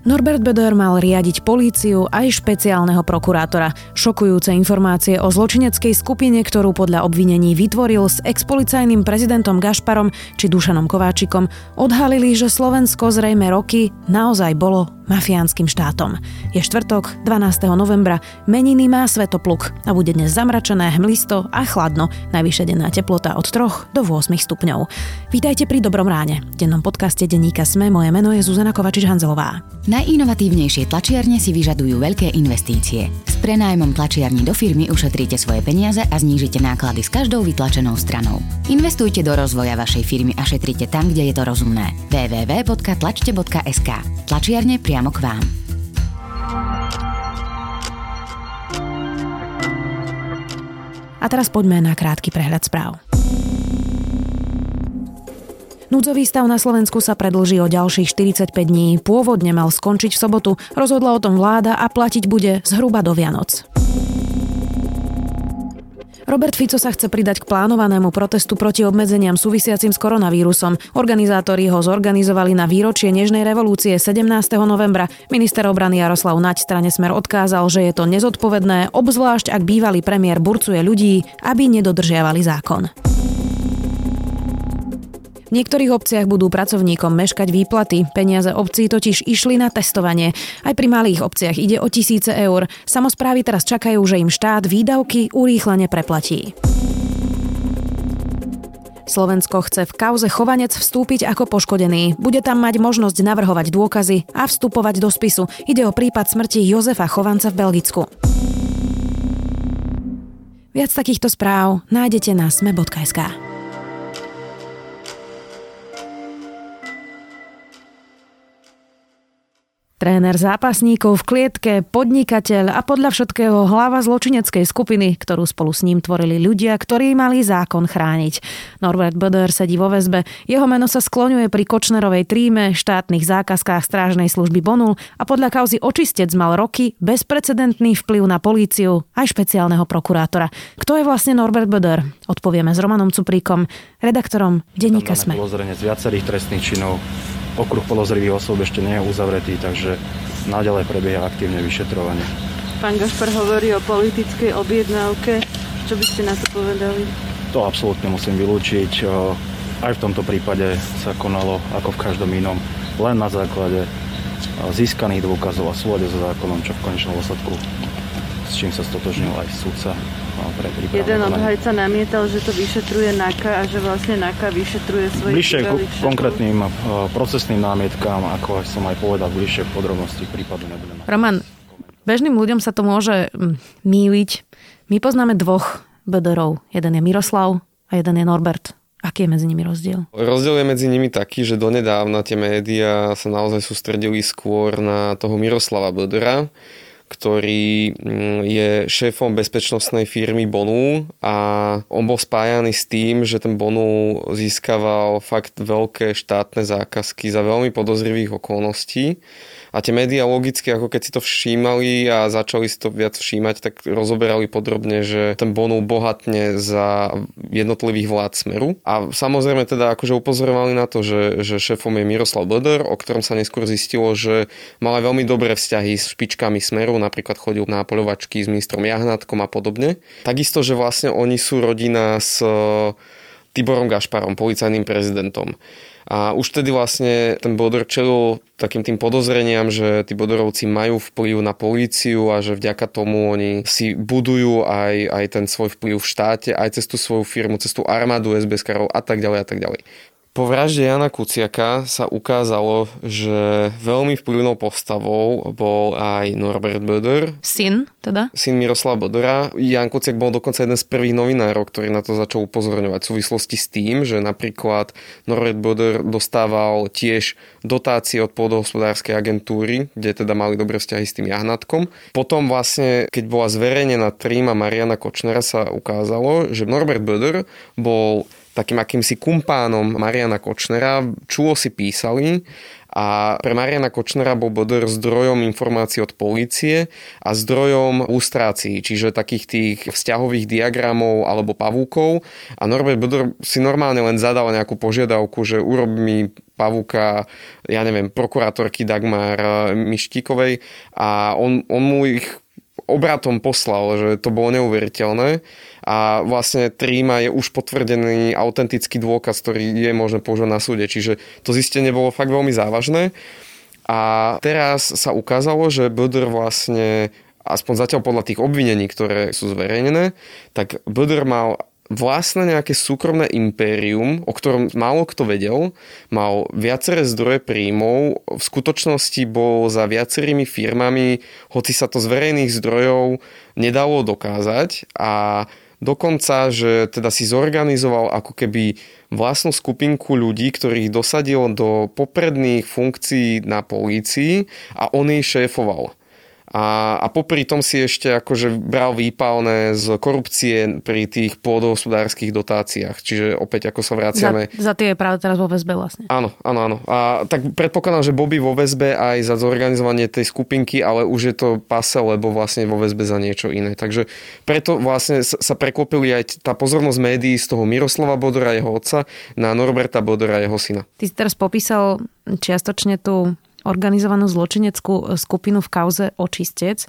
Norbert Böder mal riadiť políciu aj špeciálneho prokurátora. Šokujúce informácie o zločineckej skupine, ktorú podľa obvinení vytvoril s expolicajným prezidentom Gašparom či Dušanom Kováčikom, odhalili, že Slovensko zrejme roky naozaj bolo mafiánskym štátom. Je štvrtok, 12. novembra, meniny má Svetopluk a bude dnes zamračené, hmlisto a chladno, najvyššia denná teplota od 3 do 8 stupňov. Vítajte pri Dobrom ráne. V dennom podcaste denníka Sme moje meno je Zuzana Kovačič-Hanzelová. Najinovatívnejšie tlačiarne si vyžadujú veľké investície. S prenájmom tlačiarní do firmy ušetríte svoje peniaze a znížite náklady s každou vytlačenou stranou. Investujte do rozvoja vašej firmy a šetrite tam, kde je to rozumné. www.tlačte.sk Tlačiarne priamo k vám. A teraz poďme na krátky prehľad správ. Núdzový stav na Slovensku sa predlží o ďalších 45 dní. Pôvodne mal skončiť v sobotu, rozhodla o tom vláda a platiť bude zhruba do Vianoc. Robert Fico sa chce pridať k plánovanému protestu proti obmedzeniam súvisiacim s koronavírusom. Organizátori ho zorganizovali na výročie Nežnej revolúcie 17. novembra. Minister obrany Jaroslav Naď strane Smer odkázal, že je to nezodpovedné, obzvlášť ak bývalý premiér burcuje ľudí, aby nedodržiavali zákon. V niektorých obciach budú pracovníkom meškať výplaty. Peniaze obcí totiž išli na testovanie. Aj pri malých obciach ide o tisíce eur. Samozprávy teraz čakajú, že im štát výdavky urýchlene preplatí. Slovensko chce v kauze Chovanec vstúpiť ako poškodený. Bude tam mať možnosť navrhovať dôkazy a vstupovať do spisu. Ide o prípad smrti Jozefa Chovanca v Belgicku. Viac takýchto správ nájdete na sme.sk. Tréner zápasníkov v klietke, podnikateľ a podľa všetkého hlava zločineckej skupiny, ktorú spolu s ním tvorili ľudia, ktorí mali zákon chrániť. Norbert Böder sedí vo väzbe, jeho meno sa skloňuje pri Kočnerovej tríme, štátnych zákazkách strážnej služby Bonul a podľa kauzy očistec mal roky bezprecedentný vplyv na políciu aj špeciálneho prokurátora. Kto je vlastne Norbert Böder? Odpovieme s Romanom Cupríkom, redaktorom denníka Sme. z viacerých trestných činov okruh podozrivých osôb ešte nie je uzavretý, takže naďalej prebieha aktívne vyšetrovanie. Pán Gašpar hovorí o politickej objednávke. Čo by ste na to povedali? To absolútne musím vylúčiť. Aj v tomto prípade sa konalo, ako v každom inom, len na základe získaných dôkazov a súlade so zákonom, čo v konečnom dôsledku s čím sa stotožnil aj sudca pre Jeden obhajca namietal, že to vyšetruje NAKA a že vlastne NAKA vyšetruje svoje Bližšie k konkrétnym uh, procesným námietkám, ako som aj povedal, bližšie podrobnosti prípadu nebudem. Roman, bežným ľuďom sa to môže mm, míliť. My poznáme dvoch bederov. Jeden je Miroslav a jeden je Norbert. Aký je medzi nimi rozdiel? Rozdiel je medzi nimi taký, že donedávna tie médiá sa naozaj sústredili skôr na toho Miroslava Bödera, ktorý mm, je šéfom bezpečnostnej firmy Bonu a on bol spájaný s tým, že ten Bonu získaval fakt veľké štátne zákazky za veľmi podozrivých okolností a tie médiá logicky, ako keď si to všímali a začali si to viac všímať, tak rozoberali podrobne, že ten Bonu bohatne za jednotlivých vlád Smeru. A samozrejme teda akože upozorovali na to, že, že šéfom je Miroslav Böder, o ktorom sa neskôr zistilo, že mal aj veľmi dobré vzťahy s špičkami Smeru, napríklad chodil na poľovačky s ministrom Jahnátkom a podobne. Takisto, že vlastne oni sú rodina s Tiborom Gašparom, policajným prezidentom. A už tedy vlastne ten Bodor čelil takým tým podozreniam, že tí Bodorovci majú vplyv na políciu a že vďaka tomu oni si budujú aj, aj ten svoj vplyv v štáte, aj cez tú svoju firmu, cez tú armádu SBS-karov a tak ďalej a tak ďalej. Po vražde Jana Kuciaka sa ukázalo, že veľmi vplyvnou postavou bol aj Norbert Böder. Syn teda? Syn Miroslava Bödera. Jan Kuciak bol dokonca jeden z prvých novinárov, ktorý na to začal upozorňovať v súvislosti s tým, že napríklad Norbert Böder dostával tiež dotácie od pôdohospodárskej agentúry, kde teda mali dobré vzťahy s tým jahnatkom. Potom vlastne, keď bola zverejnená tríma Mariana Kočnera, sa ukázalo, že Norbert Böder bol takým akýmsi kumpánom Mariana Kočnera, čulo si písali A pre Mariana Kočnera bol Bodor zdrojom informácií od polície a zdrojom lustrácií, čiže takých tých vzťahových diagramov alebo pavúkov. A Norbert Bodor si normálne len zadal nejakú požiadavku, že urob mi pavúka, ja neviem, prokurátorky Dagmar Mištíkovej a on, on mu ich obratom poslal, že to bolo neuveriteľné. A vlastne tríma je už potvrdený autentický dôkaz, ktorý je možné použiť na súde, čiže to zistenie bolo fakt veľmi závažné. A teraz sa ukázalo, že Böder vlastne aspoň zatiaľ podľa tých obvinení, ktoré sú zverejnené, tak Böder mal vlastne nejaké súkromné impérium, o ktorom málo kto vedel, mal viaceré zdroje príjmov, v skutočnosti bol za viacerými firmami, hoci sa to z verejných zdrojov nedalo dokázať a dokonca, že teda si zorganizoval ako keby vlastnú skupinku ľudí, ktorých dosadil do popredných funkcií na polícii a on jej šéfoval. A, a popri tom si ešte akože bral výpalné z korupcie pri tých pôdohospodárskych dotáciách. Čiže opäť ako sa vraciame... Za, za tie je práve teraz vo väzbe vlastne. Áno, áno, áno. A tak predpokladám, že Bobby vo väzbe aj za zorganizovanie tej skupinky, ale už je to pase, lebo vlastne vo väzbe za niečo iné. Takže preto vlastne sa preklopili aj tá pozornosť médií z toho Miroslava Bodora, jeho otca, na Norberta Bodora, jeho syna. Ty si teraz popísal čiastočne tú organizovanú zločineckú skupinu v kauze Očistec.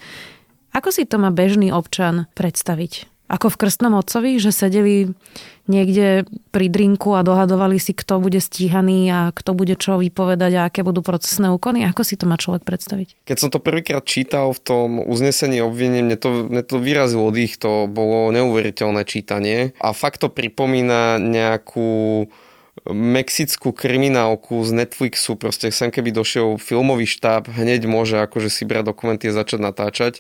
Ako si to má bežný občan predstaviť? Ako v Krstnom otcovi, že sedeli niekde pri drinku a dohadovali si, kto bude stíhaný a kto bude čo vypovedať a aké budú procesné úkony? Ako si to má človek predstaviť? Keď som to prvýkrát čítal v tom uznesení obvinenia, mne to, mne to vyrazilo dých, to bolo neuveriteľné čítanie a fakt to pripomína nejakú mexickú kriminálku z Netflixu, proste sem keby došiel filmový štáb, hneď môže akože si brať dokumenty a začať natáčať,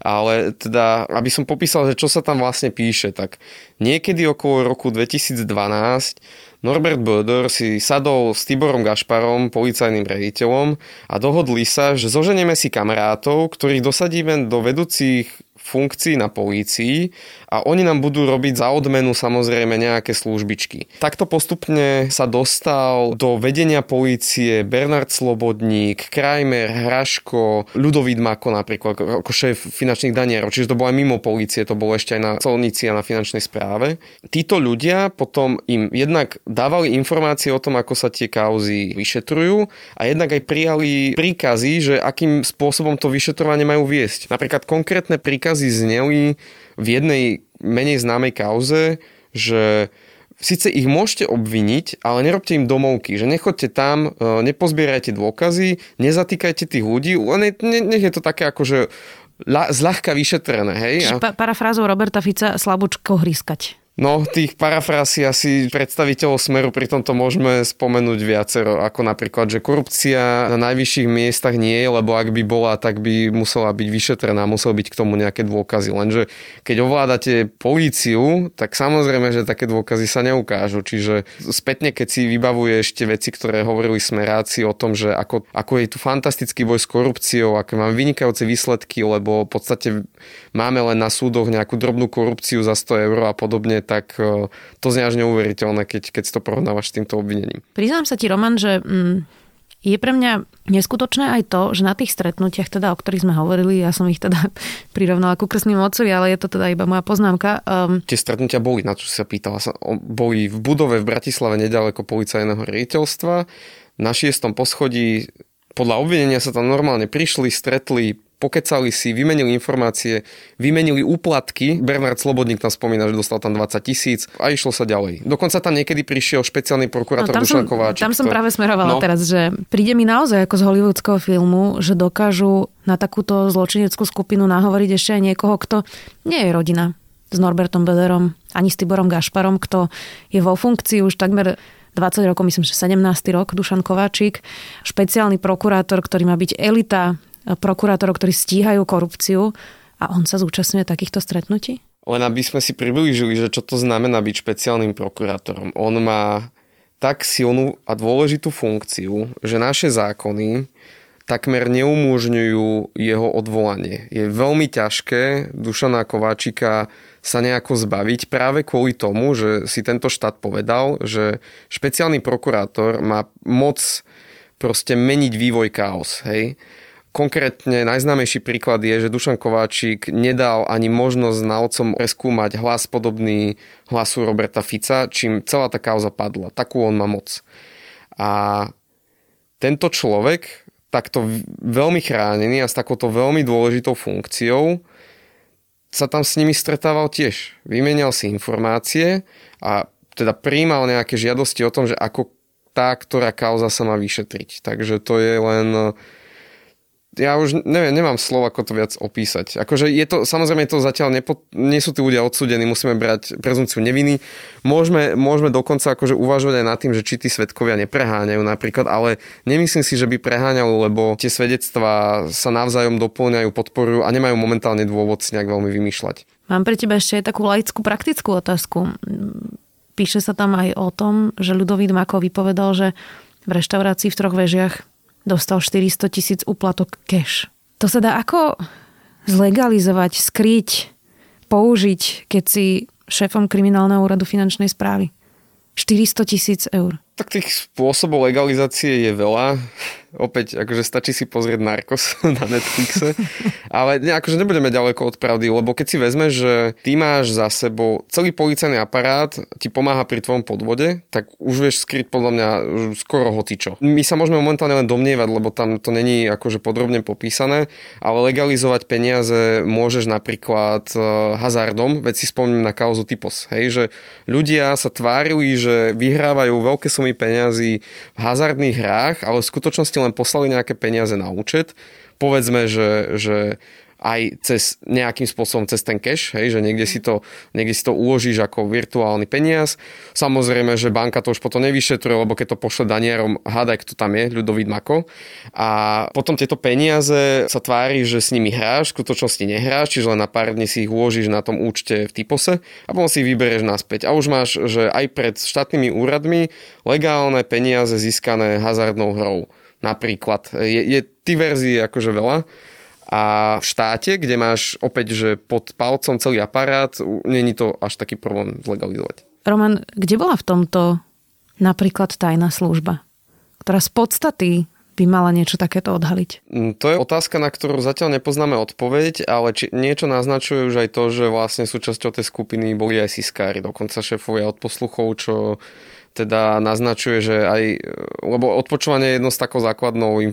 ale teda, aby som popísal, že čo sa tam vlastne píše, tak niekedy okolo roku 2012 Norbert Böder si sadol s Tiborom Gašparom, policajným rediteľom a dohodli sa, že zoženieme si kamarátov, ktorých dosadíme do vedúcich funkcií na polícii a oni nám budú robiť za odmenu samozrejme nejaké službičky. Takto postupne sa dostal do vedenia polície Bernard Slobodník, Krajmer, Hraško, Ľudovít Mako napríklad ako šéf finančných danierov, čiže to bolo aj mimo polície, to bolo ešte aj na colnici a na finančnej správe. Títo ľudia potom im jednak dávali informácie o tom, ako sa tie kauzy vyšetrujú a jednak aj prijali príkazy, že akým spôsobom to vyšetrovanie majú viesť. Napríklad konkrétne príkazy dôkazy zneli v jednej menej známej kauze, že Sice ich môžete obviniť, ale nerobte im domovky, že nechoďte tam, e, nepozbierajte dôkazy, nezatýkajte tých ľudí, len nech je to také akože zľahka vyšetrené. Hej? Pa- parafrázou Roberta Fica slabúčko hrískať. No, tých parafrásí asi predstaviteľov Smeru pri tomto môžeme spomenúť viacero, ako napríklad, že korupcia na najvyšších miestach nie je, lebo ak by bola, tak by musela byť vyšetrená, musel byť k tomu nejaké dôkazy. Lenže keď ovládate políciu, tak samozrejme, že také dôkazy sa neukážu. Čiže spätne, keď si vybavuje ešte veci, ktoré hovorili Smeráci o tom, že ako, ako je tu fantastický boj s korupciou, aké máme vynikajúce výsledky, lebo v podstate máme len na súdoch nejakú drobnú korupciu za 100 eur a podobne, tak e, to znie až neuveriteľné, keď, keď to porovnávaš s týmto obvinením. Priznám sa ti, Roman, že mm, je pre mňa neskutočné aj to, že na tých stretnutiach, teda, o ktorých sme hovorili, ja som ich teda prirovnala ku krstným otcovi, ale je to teda iba moja poznámka. Um... Tie stretnutia boli, na čo sa pýtala, boli v budove v Bratislave nedaleko policajného riaditeľstva. Na šiestom poschodí podľa obvinenia sa tam normálne prišli, stretli, pokecali si, vymenili informácie, vymenili úplatky. Bernard Slobodník tam spomína, že dostal tam 20 tisíc a išlo sa ďalej. Dokonca tam niekedy prišiel špeciálny prokurátor no, Dušan Kováčik. Tam som práve smerovala no. teraz, že príde mi naozaj ako z hollywoodského filmu, že dokážu na takúto zločineckú skupinu nahovoriť ešte aj niekoho, kto nie je rodina s Norbertom Bederom, ani s Tiborom Gašparom, kto je vo funkcii už takmer 20 rokov, myslím, že 17. rok, Dušan Kováčik, špeciálny prokurátor, ktorý má byť elita prokurátorov, ktorí stíhajú korupciu a on sa zúčastňuje takýchto stretnutí? Len aby sme si priblížili, že čo to znamená byť špeciálnym prokurátorom. On má tak silnú a dôležitú funkciu, že naše zákony takmer neumožňujú jeho odvolanie. Je veľmi ťažké Dušana Kováčika sa nejako zbaviť práve kvôli tomu, že si tento štát povedal, že špeciálny prokurátor má moc proste meniť vývoj chaos, hej. Konkrétne najznámejší príklad je, že Dušan Kováčik nedal ani možnosť znalcom preskúmať hlas podobný hlasu Roberta Fica, čím celá tá kauza padla. Takú on má moc. A tento človek, takto veľmi chránený a s takouto veľmi dôležitou funkciou, sa tam s nimi stretával tiež. Vymenial si informácie a teda príjmal nejaké žiadosti o tom, že ako tá, ktorá kauza sa má vyšetriť. Takže to je len ja už neviem, nemám slov, ako to viac opísať. Akože je to, samozrejme to zatiaľ nepo, nie sú tí ľudia odsudení, musíme brať prezumciu neviny. Môžeme, môžeme dokonca akože uvažovať aj nad tým, že či tí svetkovia nepreháňajú napríklad, ale nemyslím si, že by preháňali, lebo tie svedectvá sa navzájom doplňajú, podporujú a nemajú momentálne dôvod si nejak veľmi vymýšľať. Mám pre teba ešte aj takú laickú praktickú otázku. Píše sa tam aj o tom, že Ľudovít Mako vypovedal, že v reštaurácii v troch vežiach dostal 400 tisíc úplatok cash. To sa dá ako zlegalizovať, skryť, použiť, keď si šéfom kriminálneho úradu finančnej správy. 400 tisíc eur. Tak tých spôsobov legalizácie je veľa. Opäť, akože stačí si pozrieť Narcos na Netflixe. Ale ne, akože nebudeme ďaleko od pravdy, lebo keď si vezme, že ty máš za sebou celý policajný aparát, ti pomáha pri tvojom podvode, tak už vieš skryť podľa mňa skoro hocičo. My sa môžeme momentálne len domnievať, lebo tam to není akože podrobne popísané, ale legalizovať peniaze môžeš napríklad e, hazardom, veď si spomínam na kauzu typos, hej, že ľudia sa tvárili, že vyhrávajú veľké sumy sumy peňazí v hazardných hrách, ale v skutočnosti len poslali nejaké peniaze na účet. Povedzme, že, že aj cez nejakým spôsobom cez ten cash, hej, že niekde si, to, niekde si to uložíš ako virtuálny peniaz. Samozrejme, že banka to už potom nevyšetruje, lebo keď to pošle danierom, hádaj, kto tam je, ľudový Mako. A potom tieto peniaze sa tvári, že s nimi hráš, v skutočnosti nehráš, čiže len na pár dní si ich uložíš na tom účte v typose a potom si ich vyberieš naspäť. A už máš, že aj pred štátnymi úradmi legálne peniaze získané hazardnou hrou. Napríklad. Je, je ty verzií akože veľa a v štáte, kde máš opäť, že pod palcom celý aparát, není to až taký problém zlegalizovať. Roman, kde bola v tomto napríklad tajná služba, ktorá z podstaty by mala niečo takéto odhaliť? Mm, to je otázka, na ktorú zatiaľ nepoznáme odpoveď, ale či niečo naznačuje už aj to, že vlastne súčasťou tej skupiny boli aj siskári, dokonca šéfovia od posluchov, čo teda naznačuje, že aj, lebo odpočúvanie je jedno z takou základnou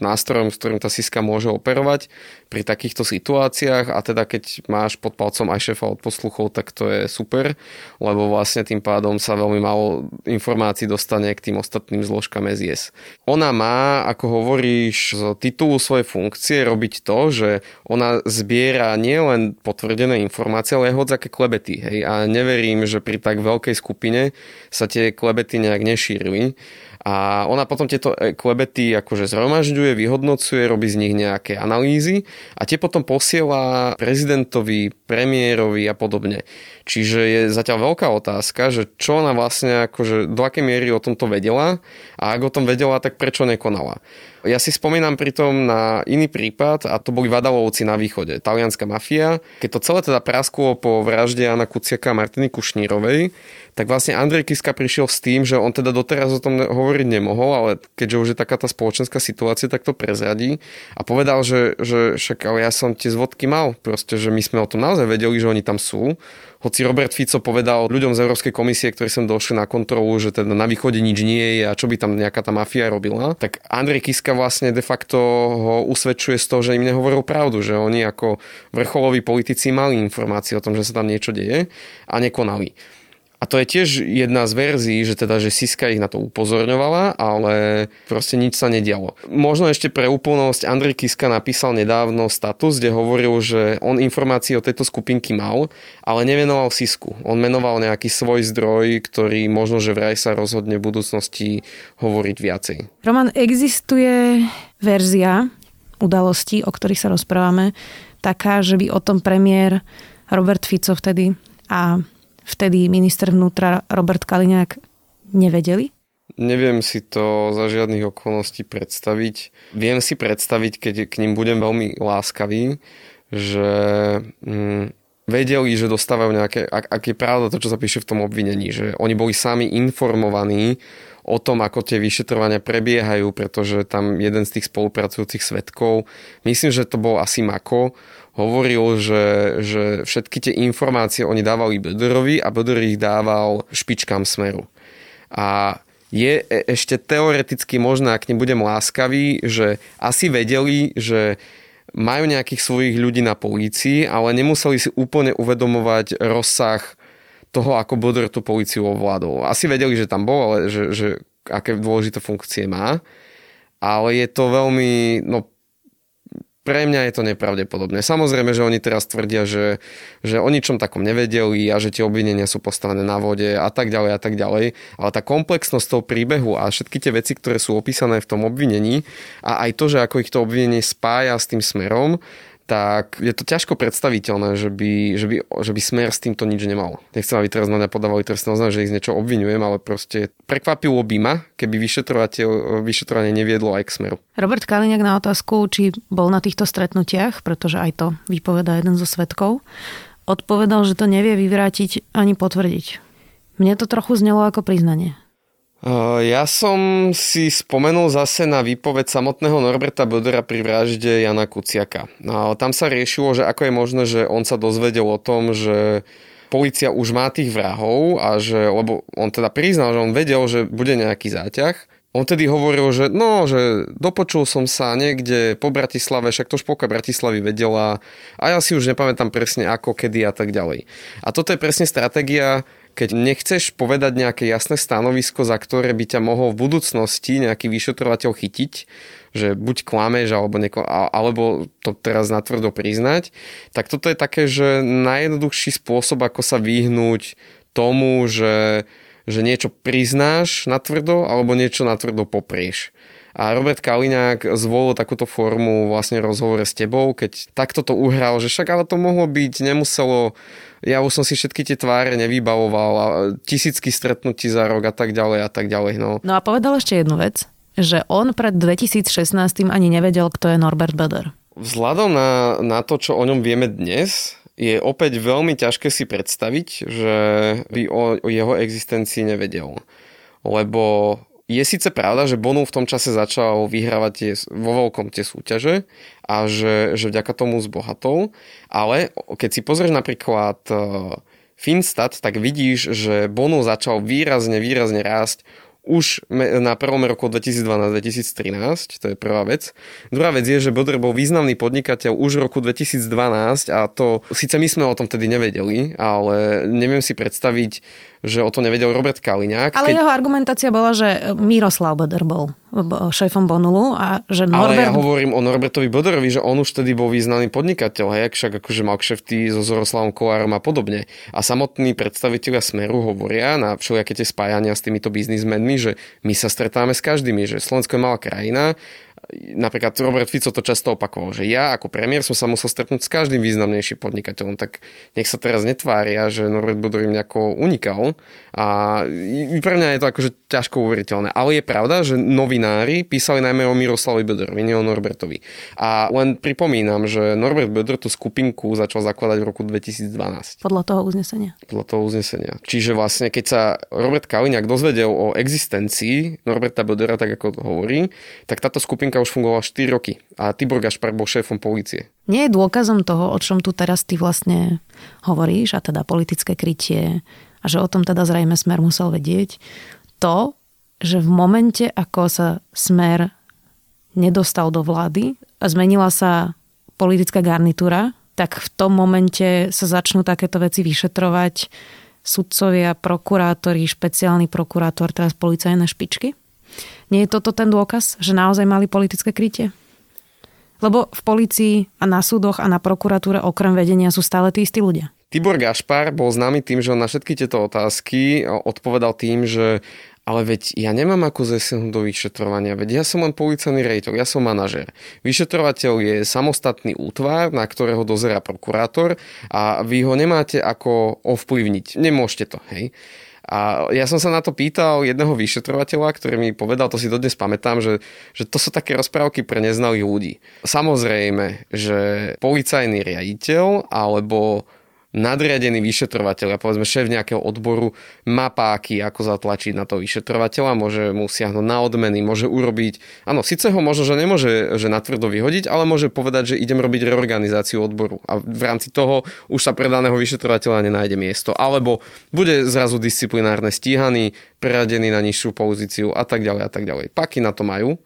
nástrojom, s ktorým tá siska môže operovať pri takýchto situáciách a teda keď máš pod palcom aj šéfa od posluchov, tak to je super, lebo vlastne tým pádom sa veľmi málo informácií dostane k tým ostatným zložkám SIS. Ona má, ako hovoríš, z titulu svojej funkcie robiť to, že ona zbiera nielen potvrdené informácie, ale aj hodzaké klebety. Hej? A neverím, že pri tak veľkej skupine sa tie klebety nejak nešírili. A ona potom tieto e, klebety akože zhromažďuje, vyhodnocuje, robí z nich nejaké analýzy a tie potom posiela prezidentovi, premiérovi a podobne. Čiže je zatiaľ veľká otázka, že čo ona vlastne akože do akej miery o tomto vedela a ak o tom vedela, tak prečo nekonala. Ja si spomínam pritom na iný prípad a to boli Vadalovci na východe, talianská mafia. Keď to celé teda prasklo po vražde Jana Kuciaka a Martiny Kušnírovej, tak vlastne Andrej Kiska prišiel s tým, že on teda doteraz o tom hovoriť nemohol, ale keďže už je taká tá spoločenská situácia, tak to prezradí a povedal, že, že však ale ja som tie zvodky mal, proste, že my sme o tom naozaj vedeli, že oni tam sú. Hoci Robert Fico povedal ľuďom z Európskej komisie, ktorí sem došli na kontrolu, že teda na východe nič nie je a čo by tam nejaká tá mafia robila, tak Andrej Kiska vlastne de facto ho usvedčuje z toho, že im nehovoril pravdu, že oni ako vrcholoví politici mali informácie o tom, že sa tam niečo deje a nekonali. A to je tiež jedna z verzií, že teda, že Siska ich na to upozorňovala, ale proste nič sa nedialo. Možno ešte pre úplnosť Andrej Kiska napísal nedávno status, kde hovoril, že on informácie o tejto skupinky mal, ale nevenoval Sisku. On menoval nejaký svoj zdroj, ktorý možno, že vraj sa rozhodne v budúcnosti hovoriť viacej. Roman, existuje verzia udalostí, o ktorých sa rozprávame, taká, že by o tom premiér Robert Fico vtedy a vtedy minister vnútra Robert Kaliňák nevedeli? Neviem si to za žiadnych okolností predstaviť. Viem si predstaviť, keď k ním budem veľmi láskavý, že mm, vedeli, že dostávajú nejaké, ak, ak je pravda to, čo sa píše v tom obvinení, že oni boli sami informovaní o tom, ako tie vyšetrovania prebiehajú, pretože tam jeden z tých spolupracujúcich svetkov, myslím, že to bol asi Mako, hovoril, že, že všetky tie informácie oni dávali Böderovi a Böder ich dával špičkám smeru. A je e, ešte teoreticky možné, ak nebudem láskavý, že asi vedeli, že majú nejakých svojich ľudí na polícii, ale nemuseli si úplne uvedomovať rozsah toho, ako Bodor tú políciu ovládol. Asi vedeli, že tam bol, ale že, že aké dôležité funkcie má. Ale je to veľmi, no pre mňa je to nepravdepodobné. Samozrejme, že oni teraz tvrdia, že, že o ničom takom nevedeli a že tie obvinenia sú postavené na vode a tak ďalej a tak ďalej. Ale tá komplexnosť toho príbehu a všetky tie veci, ktoré sú opísané v tom obvinení a aj to, že ako ich to obvinenie spája s tým smerom, tak je to ťažko predstaviteľné, že by, že by, že by smer s týmto nič nemal. Nechcem, aby teraz na mňa podávali trestné oznámenie, že ich z niečo obvinujem, ale proste prekvapilo by ma, keby vyšetrovanie neviedlo aj k smeru. Robert Kaliňák na otázku, či bol na týchto stretnutiach, pretože aj to vypoveda jeden zo svetkov, odpovedal, že to nevie vyvrátiť ani potvrdiť. Mne to trochu znelo ako priznanie. Ja som si spomenul zase na výpoveď samotného Norberta Bödera pri vražde Jana Kuciaka. Tam sa riešilo, že ako je možné, že on sa dozvedel o tom, že policia už má tých vrahov a že, lebo on teda priznal, že on vedel, že bude nejaký záťah. On tedy hovoril, že no, že dopočul som sa niekde po Bratislave, však to špolka Bratislavy vedela a ja si už nepamätám presne ako, kedy a tak ďalej. A toto je presne stratégia keď nechceš povedať nejaké jasné stanovisko, za ktoré by ťa mohol v budúcnosti nejaký vyšetrovateľ chytiť, že buď klameš, alebo, neko, alebo to teraz natvrdo priznať, tak toto je také, že najjednoduchší spôsob, ako sa vyhnúť tomu, že, že niečo priznáš natvrdo, alebo niečo natvrdo poprieš. A Robert Kaliňák zvolil takúto formu vlastne rozhovore s tebou, keď takto to uhral, že však ale to mohlo byť, nemuselo ja už som si všetky tie tváre nevybavoval a tisícky stretnutí za rok a tak ďalej a tak ďalej. No. no a povedal ešte jednu vec, že on pred 2016 ani nevedel, kto je Norbert Böder. Vzhľadom na, na to, čo o ňom vieme dnes, je opäť veľmi ťažké si predstaviť, že by o, o jeho existencii nevedel. Lebo je síce pravda, že Bonu v tom čase začal vyhrávať tie, vo veľkom tie súťaže a že, že vďaka tomu zbohatol, ale keď si pozrieš napríklad e, Finstat, tak vidíš, že Bonu začal výrazne, výrazne rásť už na prvom roku 2012-2013, to je prvá vec. Druhá vec je, že Bodr bol významný podnikateľ už v roku 2012 a to, síce my sme o tom tedy nevedeli, ale neviem si predstaviť, že o to nevedel Robert Kaliňák. Ale keď... jeho argumentácia bola, že Miroslav Boder bol šéfom Bonulu a že Norbert... Ale ja hovorím o Norbertovi Boderovi, že on už vtedy bol významný podnikateľ, hej, však akože mal kšefty so Zoroslavom Kolárom a podobne. A samotní predstaviteľia Smeru hovoria na všelijaké tie spájania s týmito biznismenmi, že my sa stretáme s každými, že Slovensko je malá krajina, napríklad Robert Fico to často opakoval, že ja ako premiér som sa musel stretnúť s každým významnejším podnikateľom, tak nech sa teraz netvária, že Norbert Bodor im nejako unikal a pre mňa je to akože ťažko uveriteľné. Ale je pravda, že novinári písali najmä o Miroslavovi Bodorovi, nie o Norbertovi. A len pripomínam, že Norbert Bodor tú skupinku začal zakladať v roku 2012. Podľa toho uznesenia. Podľa toho uznesenia. Čiže vlastne, keď sa Robert Kaliňák dozvedel o existencii Norberta Bodora, tak ako hovorí, tak táto skupinka už fungovala 4 roky a Tibor Gašpar bol šéfom policie. Nie je dôkazom toho, o čom tu teraz ty vlastne hovoríš, a teda politické krytie, a že o tom teda zrejme Smer musel vedieť, to, že v momente, ako sa Smer nedostal do vlády a zmenila sa politická garnitúra, tak v tom momente sa začnú takéto veci vyšetrovať sudcovia, prokurátori, špeciálny prokurátor, teraz policajné špičky? Nie je toto ten dôkaz, že naozaj mali politické krytie? Lebo v policii a na súdoch a na prokuratúre okrem vedenia sú stále tí istí ľudia. Tibor Gašpar bol známy tým, že on na všetky tieto otázky odpovedal tým, že ale veď ja nemám ako zasiahnuť do vyšetrovania, veď ja som len policajný rejtor, ja som manažer. Vyšetrovateľ je samostatný útvar, na ktorého dozera prokurátor a vy ho nemáte ako ovplyvniť. Nemôžete to, hej. A ja som sa na to pýtal jedného vyšetrovateľa, ktorý mi povedal, to si dodnes pamätám, že, že to sú také rozprávky pre neznalých ľudí. Samozrejme, že policajný riaditeľ alebo nadriadený vyšetrovateľ, povedzme šéf nejakého odboru, má páky, ako zatlačiť na to vyšetrovateľa, môže mu siahnuť na odmeny, môže urobiť, áno, síce ho možno, že nemôže že natvrdo vyhodiť, ale môže povedať, že idem robiť reorganizáciu odboru a v rámci toho už sa pre daného vyšetrovateľa nenájde miesto. Alebo bude zrazu disciplinárne stíhaný, preradený na nižšiu pozíciu a tak ďalej a tak ďalej. Paky na to majú.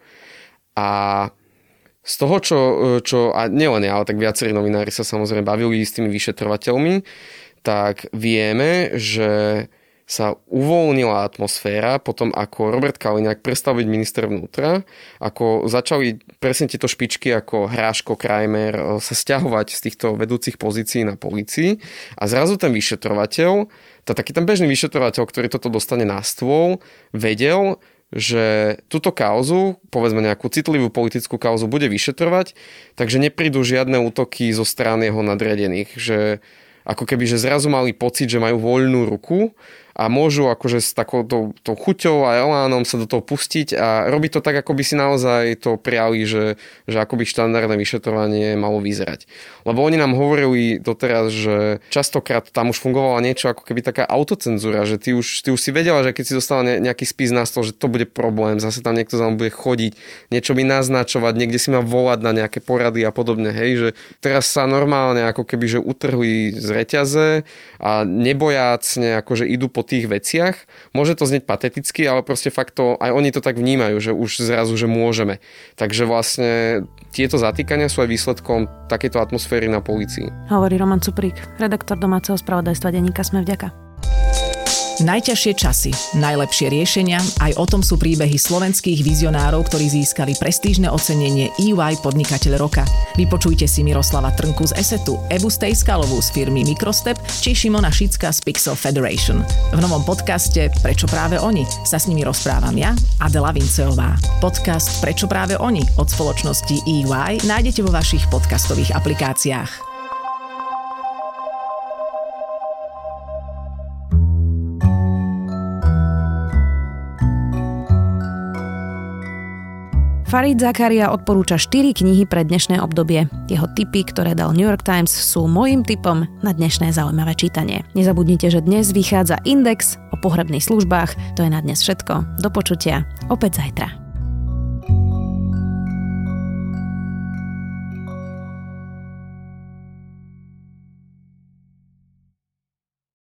A z toho, čo, čo a nielen ja, ale tak viacerí novinári sa samozrejme bavili s tými vyšetrovateľmi, tak vieme, že sa uvoľnila atmosféra potom, ako Robert Kaliňák prestal byť minister vnútra, ako začali presne tieto špičky ako Hráško, Krajmer e, sa stiahovať z týchto vedúcich pozícií na policii. A zrazu ten vyšetrovateľ, tá, taký ten bežný vyšetrovateľ, ktorý toto dostane na stôl, vedel, že túto kauzu, povedzme nejakú citlivú politickú kauzu, bude vyšetrovať, takže neprídu žiadne útoky zo strany jeho nadriadených, že ako keby, že zrazu mali pocit, že majú voľnú ruku a môžu akože s takouto chuťou a elánom sa do toho pustiť a robiť to tak, ako by si naozaj to prijali, že, že ako by štandardné vyšetrovanie malo vyzerať. Lebo oni nám hovorili doteraz, že častokrát tam už fungovala niečo ako keby taká autocenzúra, že ty už, ty už si vedela, že keď si dostala nejaký spis na stôl, že to bude problém, zase tam niekto za bude chodiť, niečo by naznačovať, niekde si má volať na nejaké porady a podobne, hej, že teraz sa normálne ako keby, že utrhli z reťaze a nebojácne akože idú po tých veciach. Môže to znieť pateticky, ale proste fakt to, aj oni to tak vnímajú, že už zrazu, že môžeme. Takže vlastne tieto zatýkania sú aj výsledkom takéto atmosféry na policii. Hovorí Roman Cuprík, redaktor domáceho spravodajstva denníka Sme vďaka. Najťažšie časy, najlepšie riešenia, aj o tom sú príbehy slovenských vizionárov, ktorí získali prestížne ocenenie EY Podnikateľ roka. Vypočujte si Miroslava Trnku z Esetu, Evu Stejskalovú z firmy Microstep či Šimona Šicka z Pixel Federation. V novom podcaste Prečo práve oni sa s nimi rozprávam ja, Adela Vinceová. Podcast Prečo práve oni od spoločnosti EY nájdete vo vašich podcastových aplikáciách. Farid Zakaria odporúča 4 knihy pre dnešné obdobie. Jeho tipy, ktoré dal New York Times, sú môjim tipom na dnešné zaujímavé čítanie. Nezabudnite, že dnes vychádza Index o pohrebných službách. To je na dnes všetko. Do počutia. Opäť zajtra.